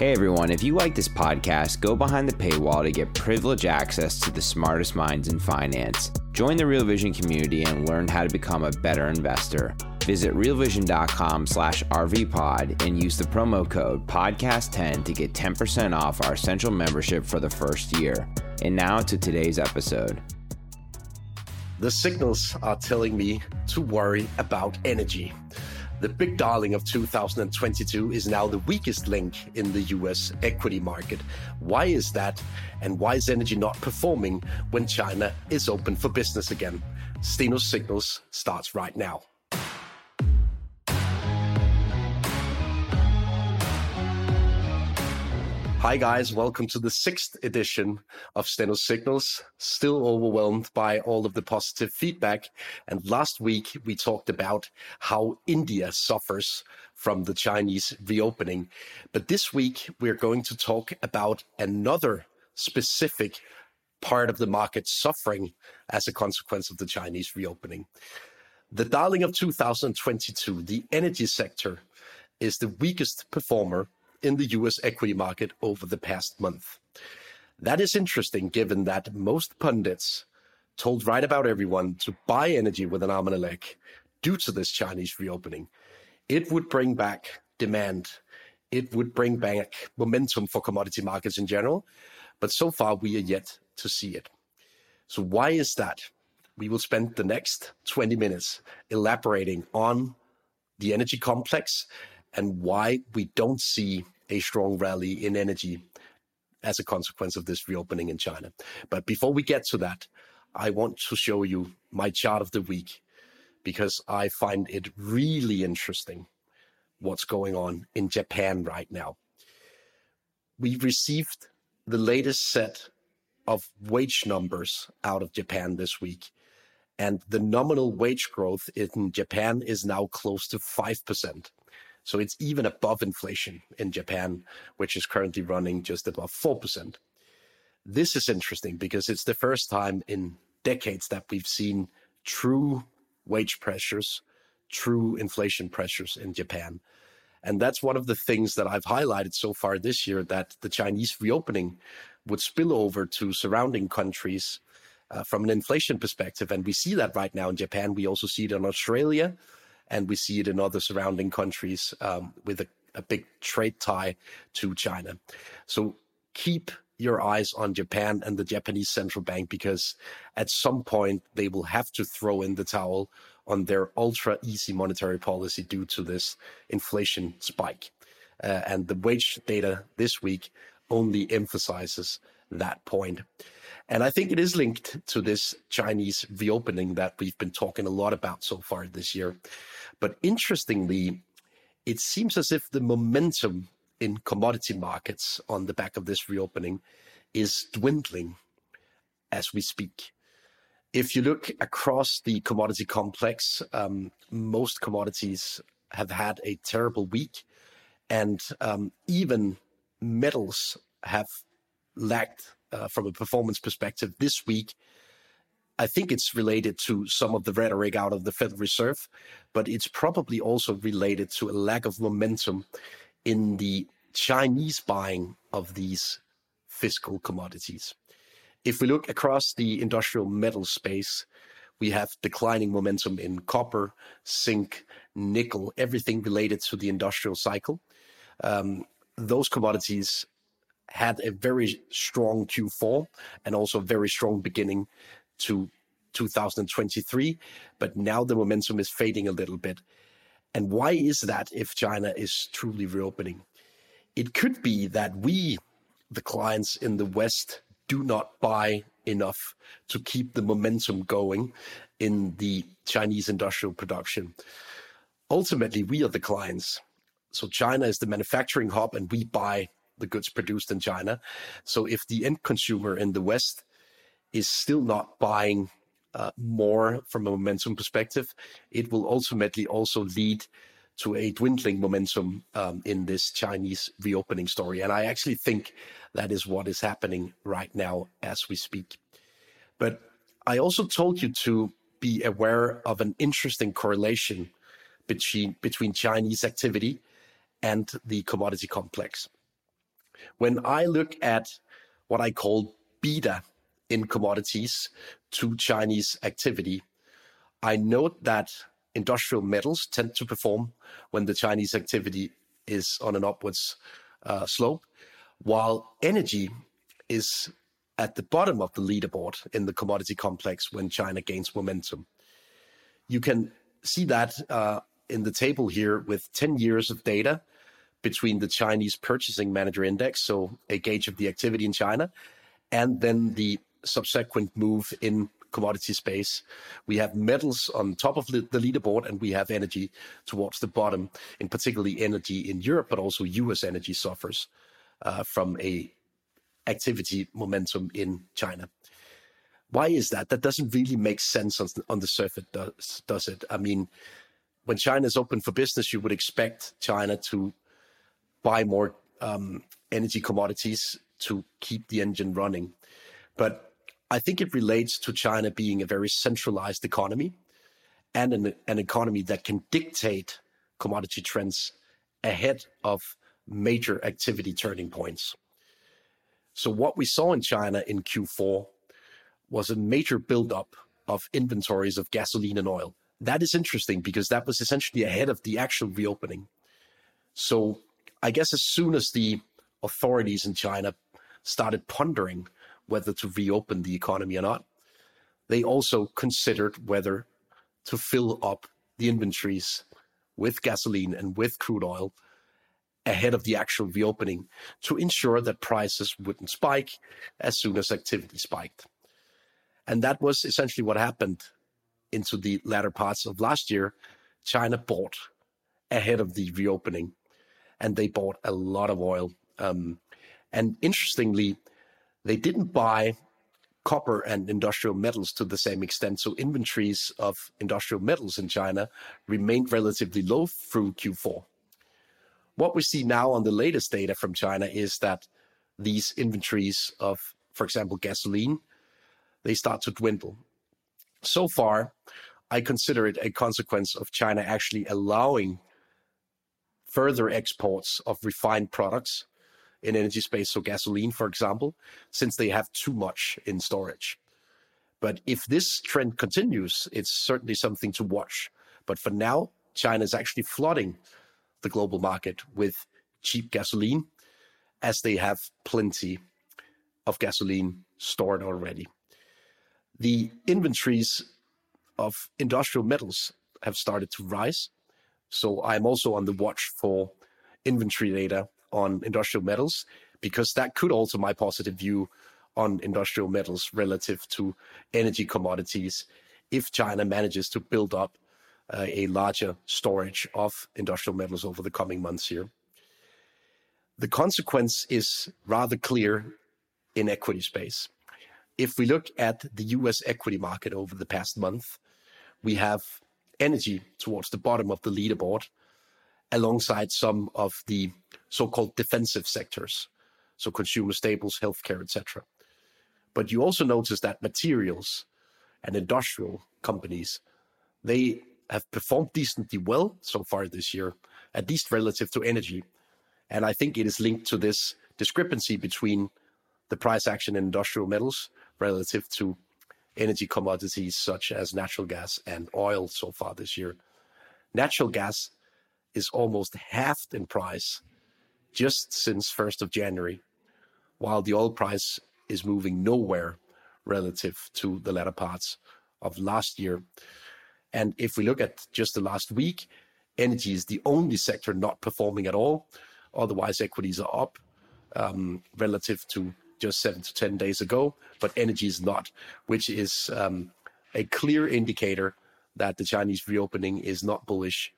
Hey everyone, if you like this podcast, go behind the paywall to get privileged access to the smartest minds in finance. Join the Real Vision community and learn how to become a better investor. Visit realvision.com slash rvpod and use the promo code podcast10 to get 10% off our essential membership for the first year. And now to today's episode. The signals are telling me to worry about energy. The big darling of 2022 is now the weakest link in the US equity market. Why is that? And why is energy not performing when China is open for business again? Steno Signals starts right now. Hi, guys. Welcome to the sixth edition of Steno Signals. Still overwhelmed by all of the positive feedback. And last week, we talked about how India suffers from the Chinese reopening. But this week, we're going to talk about another specific part of the market suffering as a consequence of the Chinese reopening. The darling of 2022, the energy sector, is the weakest performer in the US equity market over the past month. That is interesting given that most pundits told right about everyone to buy energy with an arm and a leg due to this Chinese reopening. It would bring back demand. It would bring back momentum for commodity markets in general. But so far, we are yet to see it. So, why is that? We will spend the next 20 minutes elaborating on the energy complex and why we don't see a strong rally in energy as a consequence of this reopening in China. But before we get to that, I want to show you my chart of the week because I find it really interesting what's going on in Japan right now. We received the latest set of wage numbers out of Japan this week. And the nominal wage growth in Japan is now close to 5%. So it's even above inflation in Japan, which is currently running just above 4%. This is interesting because it's the first time in decades that we've seen true wage pressures, true inflation pressures in Japan. And that's one of the things that I've highlighted so far this year that the Chinese reopening would spill over to surrounding countries uh, from an inflation perspective. And we see that right now in Japan. We also see it in Australia and we see it in other surrounding countries um, with a, a big trade tie to China. So keep your eyes on Japan and the Japanese central bank because at some point they will have to throw in the towel on their ultra easy monetary policy due to this inflation spike. Uh, and the wage data this week only emphasizes that point. And I think it is linked to this Chinese reopening that we've been talking a lot about so far this year. But interestingly, it seems as if the momentum in commodity markets on the back of this reopening is dwindling as we speak. If you look across the commodity complex, um, most commodities have had a terrible week, and um, even metals have lagged uh, from a performance perspective this week I think it's related to some of the rhetoric out of the Federal Reserve, but it's probably also related to a lack of momentum in the Chinese buying of these fiscal commodities. If we look across the industrial metal space, we have declining momentum in copper, zinc, nickel, everything related to the industrial cycle. Um, those commodities had a very strong Q4 and also very strong beginning to 2023, but now the momentum is fading a little bit. And why is that if China is truly reopening? It could be that we, the clients in the West, do not buy enough to keep the momentum going in the Chinese industrial production. Ultimately, we are the clients. So China is the manufacturing hub and we buy the goods produced in China. So if the end consumer in the West is still not buying uh, more from a momentum perspective, it will ultimately also lead to a dwindling momentum um, in this Chinese reopening story. And I actually think that is what is happening right now as we speak. But I also told you to be aware of an interesting correlation between, between Chinese activity and the commodity complex. When I look at what I call beta in commodities to Chinese activity, I note that industrial metals tend to perform when the Chinese activity is on an upwards uh, slope, while energy is at the bottom of the leaderboard in the commodity complex when China gains momentum. You can see that uh, in the table here with 10 years of data between the Chinese Purchasing Manager Index, so a gauge of the activity in China, and then the subsequent move in commodity space. We have metals on top of the leaderboard, and we have energy towards the bottom, in particularly energy in Europe, but also U.S. energy suffers uh, from a activity momentum in China. Why is that? That doesn't really make sense on, on the surface, does, does it? I mean, when China is open for business, you would expect China to buy more um, energy commodities to keep the engine running. But I think it relates to China being a very centralized economy and an, an economy that can dictate commodity trends ahead of major activity turning points. So, what we saw in China in Q4 was a major buildup of inventories of gasoline and oil. That is interesting because that was essentially ahead of the actual reopening. So, I guess as soon as the authorities in China started pondering whether to reopen the economy or not. They also considered whether to fill up the inventories with gasoline and with crude oil ahead of the actual reopening to ensure that prices wouldn't spike as soon as activity spiked. And that was essentially what happened into the latter parts of last year. China bought ahead of the reopening and they bought a lot of oil. Um, and interestingly, they didn't buy copper and industrial metals to the same extent. So inventories of industrial metals in China remained relatively low through Q4. What we see now on the latest data from China is that these inventories of, for example, gasoline, they start to dwindle. So far, I consider it a consequence of China actually allowing further exports of refined products in energy space, so gasoline, for example, since they have too much in storage. But if this trend continues, it's certainly something to watch. But for now, China is actually flooding the global market with cheap gasoline, as they have plenty of gasoline stored already. The inventories of industrial metals have started to rise. So I'm also on the watch for inventory data on industrial metals because that could alter my positive view on industrial metals relative to energy commodities if China manages to build up uh, a larger storage of industrial metals over the coming months here. The consequence is rather clear in equity space. If we look at the US equity market over the past month, we have energy towards the bottom of the leaderboard alongside some of the so-called defensive sectors, so consumer staples, healthcare, etc. But you also notice that materials and industrial companies, they have performed decently well so far this year, at least relative to energy. And I think it is linked to this discrepancy between the price action in industrial metals relative to energy commodities such as natural gas and oil so far this year. Natural gas is almost halved in price just since 1st of January, while the oil price is moving nowhere relative to the latter parts of last year. And if we look at just the last week, energy is the only sector not performing at all. Otherwise, equities are up um, relative to just seven to 10 days ago, but energy is not, which is um, a clear indicator that the Chinese reopening is not bullish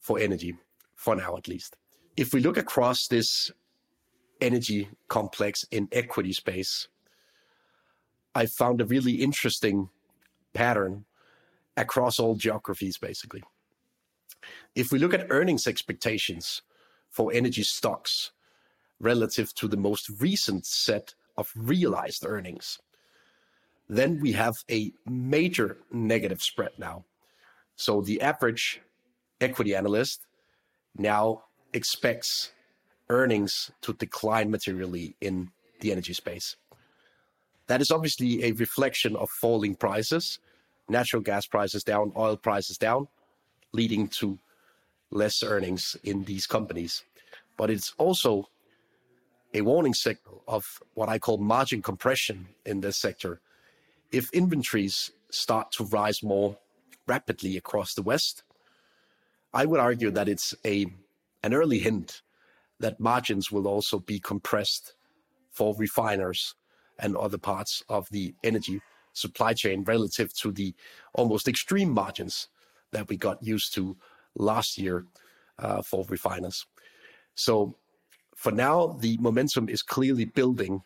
for energy, for now at least. If we look across this energy complex in equity space, I found a really interesting pattern across all geographies, basically. If we look at earnings expectations for energy stocks relative to the most recent set of realized earnings, then we have a major negative spread now. So the average equity analyst now expects earnings to decline materially in the energy space. That is obviously a reflection of falling prices, natural gas prices down, oil prices down, leading to less earnings in these companies. But it's also a warning signal of what I call margin compression in this sector. If inventories start to rise more rapidly across the West, I would argue that it's a an early hint that margins will also be compressed for refiners and other parts of the energy supply chain relative to the almost extreme margins that we got used to last year uh, for refiners. So for now, the momentum is clearly building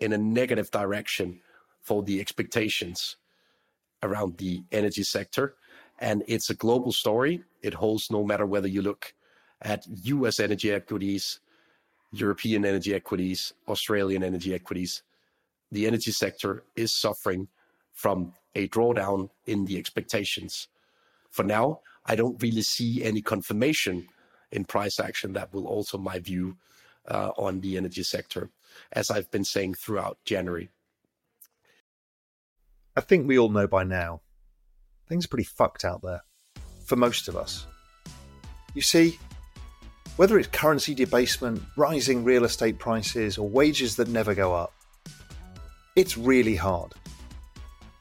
in a negative direction for the expectations around the energy sector. And it's a global story. It holds no matter whether you look at US energy equities, European energy equities, Australian energy equities. The energy sector is suffering from a drawdown in the expectations. For now, I don't really see any confirmation in price action that will alter my view uh, on the energy sector, as I've been saying throughout January. I think we all know by now things are pretty fucked out there for most of us. You see, whether it's currency debasement, rising real estate prices, or wages that never go up, it's really hard.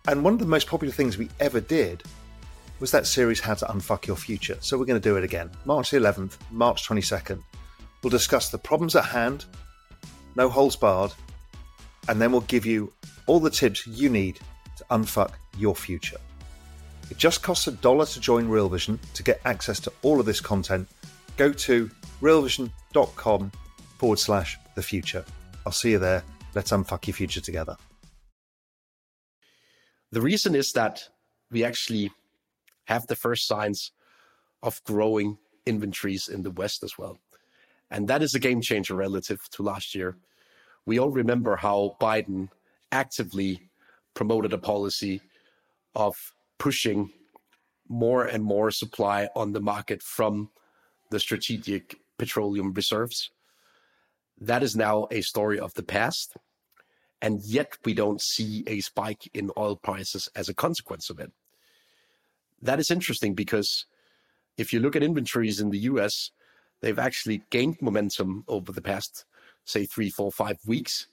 And one of the most popular things we ever did was that series How to Unfuck Your Future. So we're going to do it again. March the 11th, March 22nd. We'll discuss the problems at hand, no holds barred, and then we'll give you all the tips you need to unfuck your future. It just costs a dollar to join Real Vision to get access to all of this content. Go to realvision.com forward slash the future. I'll see you there. Let's unfuck your future together. The reason is that we actually have the first signs of growing inventories in the West as well. And that is a game changer relative to last year. We all remember how Biden actively promoted a policy of pushing more and more supply on the market from the strategic petroleum reserves. That is now a story of the past. And yet we don't see a spike in oil prices as a consequence of it. That is interesting because if you look at inventories in the US, they've actually gained momentum over the past, say, three, four, five weeks,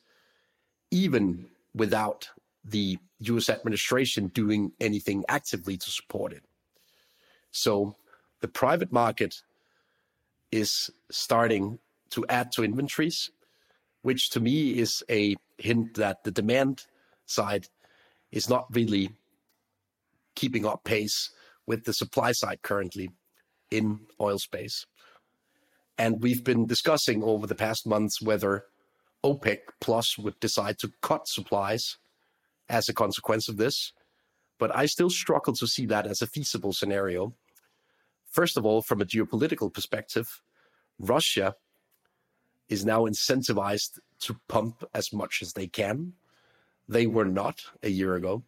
even without the US administration doing anything actively to support it. So the private market is starting to add to inventories, which to me is a hint that the demand side is not really keeping up pace with the supply side currently in oil space. And we've been discussing over the past months whether OPEC Plus would decide to cut supplies as a consequence of this. But I still struggle to see that as a feasible scenario. First of all, from a geopolitical perspective, Russia is now incentivized to pump as much as they can. They were not a year ago.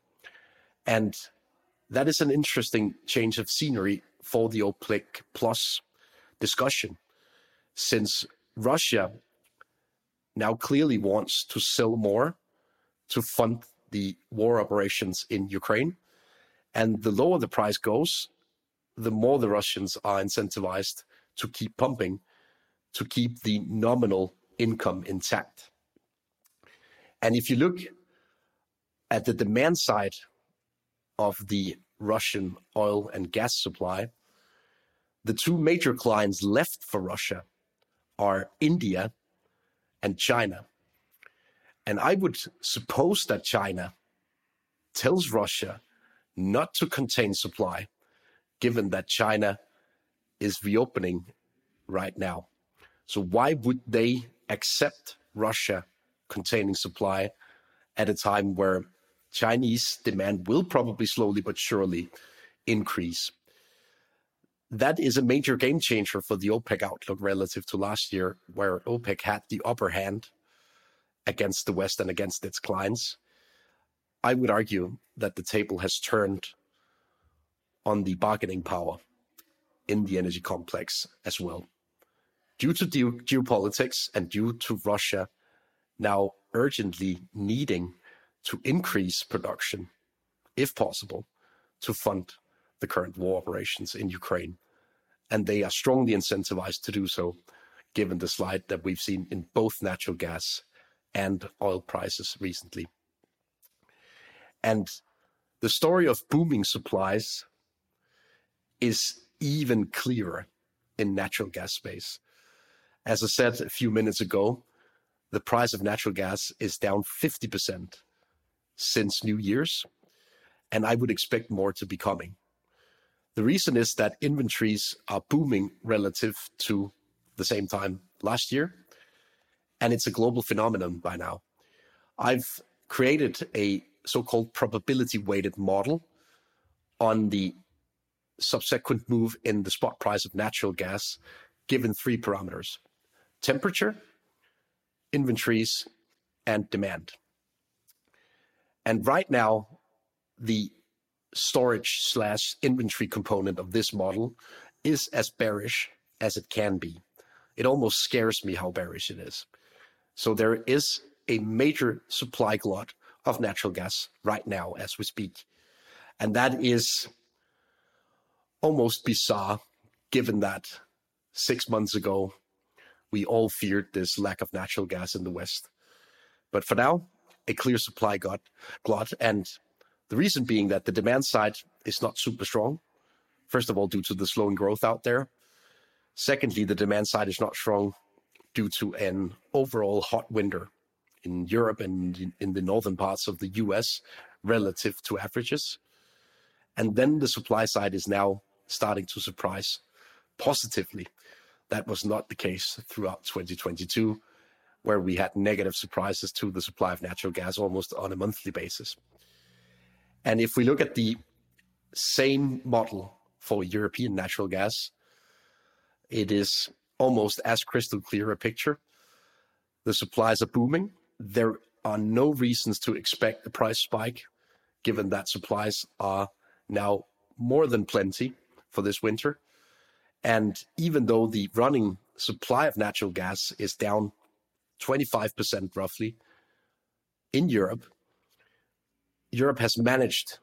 And that is an interesting change of scenery for the OPEC plus discussion, since Russia now clearly wants to sell more to fund the war operations in Ukraine. And the lower the price goes, the more the Russians are incentivized to keep pumping to keep the nominal income intact. And if you look at the demand side of the Russian oil and gas supply, the two major clients left for Russia are India and China. And I would suppose that China tells Russia not to contain supply, given that China is reopening right now. So, why would they accept Russia containing supply at a time where Chinese demand will probably slowly but surely increase. That is a major game changer for the OPEC outlook relative to last year, where OPEC had the upper hand against the West and against its clients. I would argue that the table has turned on the bargaining power in the energy complex as well. due to ge- geopolitics and due to Russia now urgently needing to increase production, if possible, to fund the current war operations in Ukraine. And they are strongly incentivized to do so, given the slide that we've seen in both natural gas and oil prices recently. And the story of booming supplies is even clearer in natural gas space. As I said a few minutes ago, the price of natural gas is down 50% since New Year's, and I would expect more to be coming. The reason is that inventories are booming relative to the same time last year, and it's a global phenomenon by now. I've created a so-called probability-weighted model on the subsequent move in the spot price of natural gas, given three parameters: temperature, inventories, and demand. And right now, the storage/inventory component of this model is as bearish as it can be. It almost scares me how bearish it is. So there is a major supply glut of natural gas right now as we speak. And that is almost bizarre, given that six months ago, we all feared this lack of natural gas in the West. But for now, a clear supply glut, glut. And the reason being that the demand side is not super strong. First of all, due to the slowing growth out there. Secondly, the demand side is not strong due to an overall hot winter in Europe and in the northern parts of the US relative to averages. And then the supply side is now starting to surprise positively. That was not the case throughout 2022, where we had negative surprises to the supply of natural gas almost on a monthly basis. And if we look at the same model for European natural gas, it is almost as crystal clear a picture. The supplies are booming. There are no reasons to expect a price spike, given that supplies are now more than plenty for this winter. And even though the running supply of natural gas is down 25% roughly in Europe, Europe has managed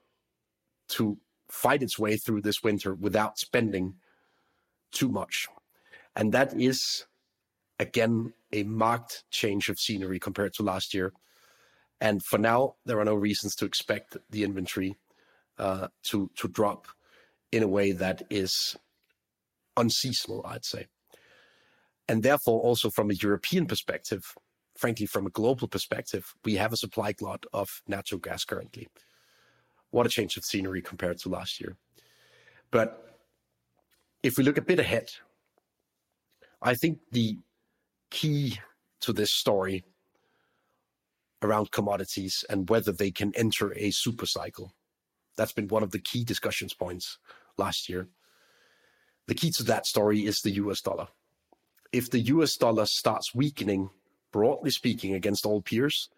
to fight its way through this winter without spending too much. And that is, again, a marked change of scenery compared to last year. And for now, there are no reasons to expect the inventory uh, to, to drop in a way that is unseasonal, I'd say. And therefore, also from a European perspective, frankly, from a global perspective, we have a supply glut of natural gas currently. What a change of scenery compared to last year. But if we look a bit ahead, I think the key to this story around commodities and whether they can enter a super cycle. That's been one of the key discussions points last year. The key to that story is the US dollar. If the US dollar starts weakening, broadly speaking, against all peers,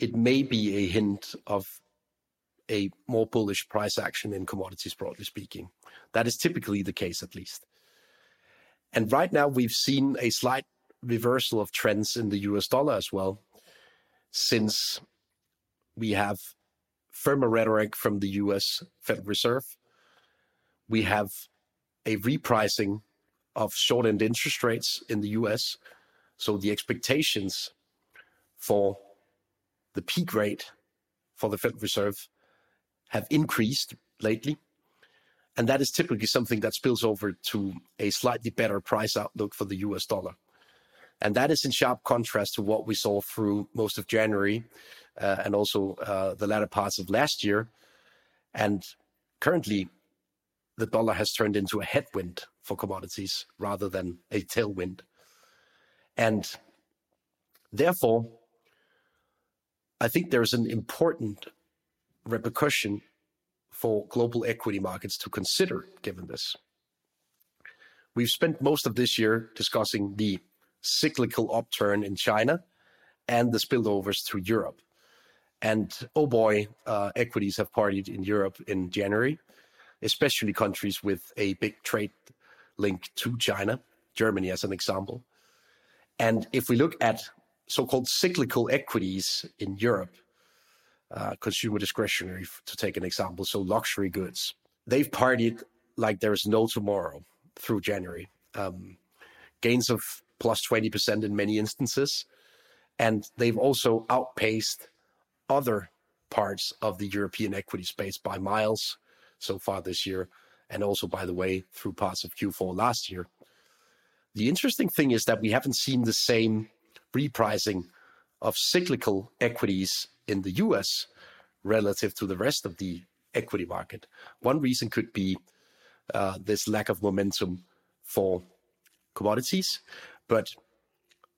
it may be a hint of a more bullish price action in commodities, broadly speaking. That is typically the case, at least. And right now, we've seen a slight reversal of trends in the US dollar as well, since we have firmer rhetoric from the US Federal Reserve we have a repricing of short-end interest rates in the U.S. So the expectations for the peak rate for the Federal Reserve have increased lately, and that is typically something that spills over to a slightly better price outlook for the U.S. dollar. And that is in sharp contrast to what we saw through most of January, uh, and also uh, the latter parts of last year. And currently, the dollar has turned into a headwind for commodities rather than a tailwind. And therefore, I think there's an important repercussion for global equity markets to consider given this. We've spent most of this year discussing the cyclical upturn in China and the spillovers through Europe. And oh boy, uh, equities have partied in Europe in January especially countries with a big trade link to China, Germany as an example. And if we look at so-called cyclical equities in Europe, uh, consumer discretionary, to take an example, so luxury goods, they've partied like there is no tomorrow through January. Um, gains of plus 20% in many instances. And they've also outpaced other parts of the European equity space by miles so far this year. And also, by the way, through parts of Q4 last year. The interesting thing is that we haven't seen the same repricing of cyclical equities in the US relative to the rest of the equity market. One reason could be uh, this lack of momentum for commodities. But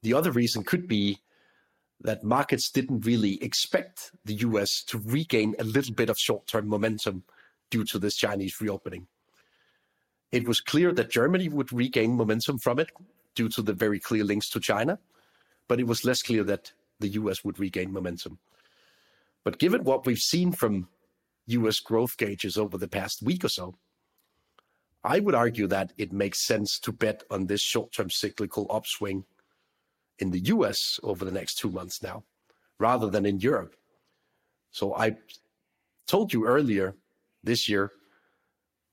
the other reason could be that markets didn't really expect the US to regain a little bit of short term momentum due to this Chinese reopening. It was clear that Germany would regain momentum from it due to the very clear links to China, but it was less clear that the US would regain momentum. But given what we've seen from US growth gauges over the past week or so, I would argue that it makes sense to bet on this short term cyclical upswing in the US over the next two months now, rather than in Europe. So I told you earlier this year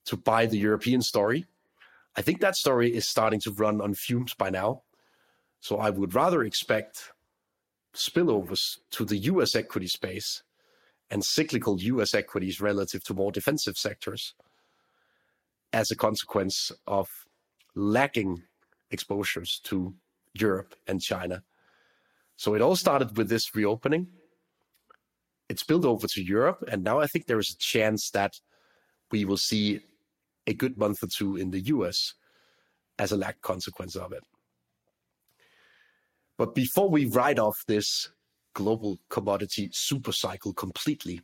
to buy the European story. I think that story is starting to run on fumes by now. So I would rather expect spillovers to the US equity space and cyclical US equities relative to more defensive sectors as a consequence of lacking exposures to Europe and China. So it all started with this reopening. It spilled over to Europe, and now I think there is a chance that we will see a good month or two in the US as a lack consequence of it. But before we write off this global commodity super cycle completely,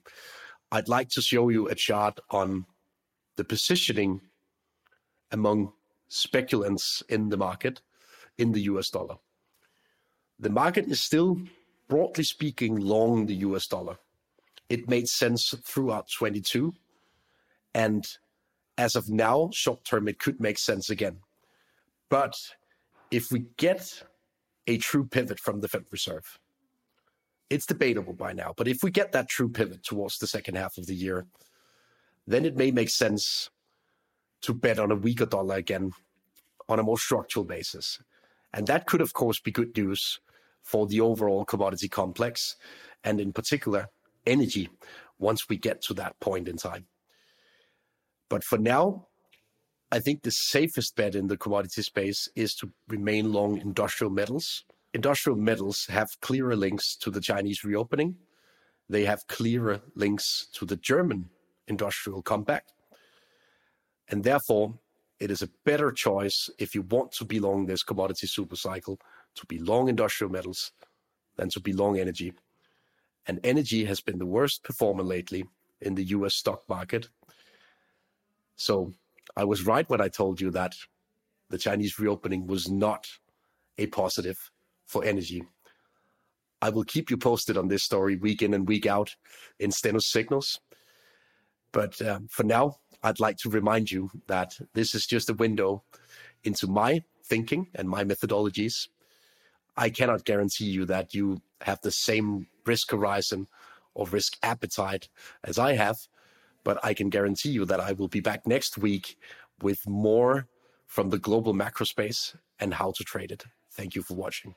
I'd like to show you a chart on the positioning among speculants in the market in the US dollar. The market is still, broadly speaking, long the US dollar. It made sense throughout 22. And as of now, short term, it could make sense again. But if we get a true pivot from the Fed Reserve, it's debatable by now, but if we get that true pivot towards the second half of the year, then it may make sense to bet on a weaker dollar again on a more structural basis. And that could, of course, be good news for the overall commodity complex and, in particular, energy once we get to that point in time. But for now, I think the safest bet in the commodity space is to remain long industrial metals. Industrial metals have clearer links to the Chinese reopening. They have clearer links to the German industrial comeback. And therefore, it is a better choice if you want to be long this commodity super cycle to be long industrial metals than to be long energy. And energy has been the worst performer lately in the US stock market. So I was right when I told you that the Chinese reopening was not a positive for energy. I will keep you posted on this story week in and week out in Steno Signals. But um, for now, I'd like to remind you that this is just a window into my thinking and my methodologies. I cannot guarantee you that you have the same risk horizon or risk appetite as I have, but I can guarantee you that I will be back next week with more from the global macro space and how to trade it. Thank you for watching.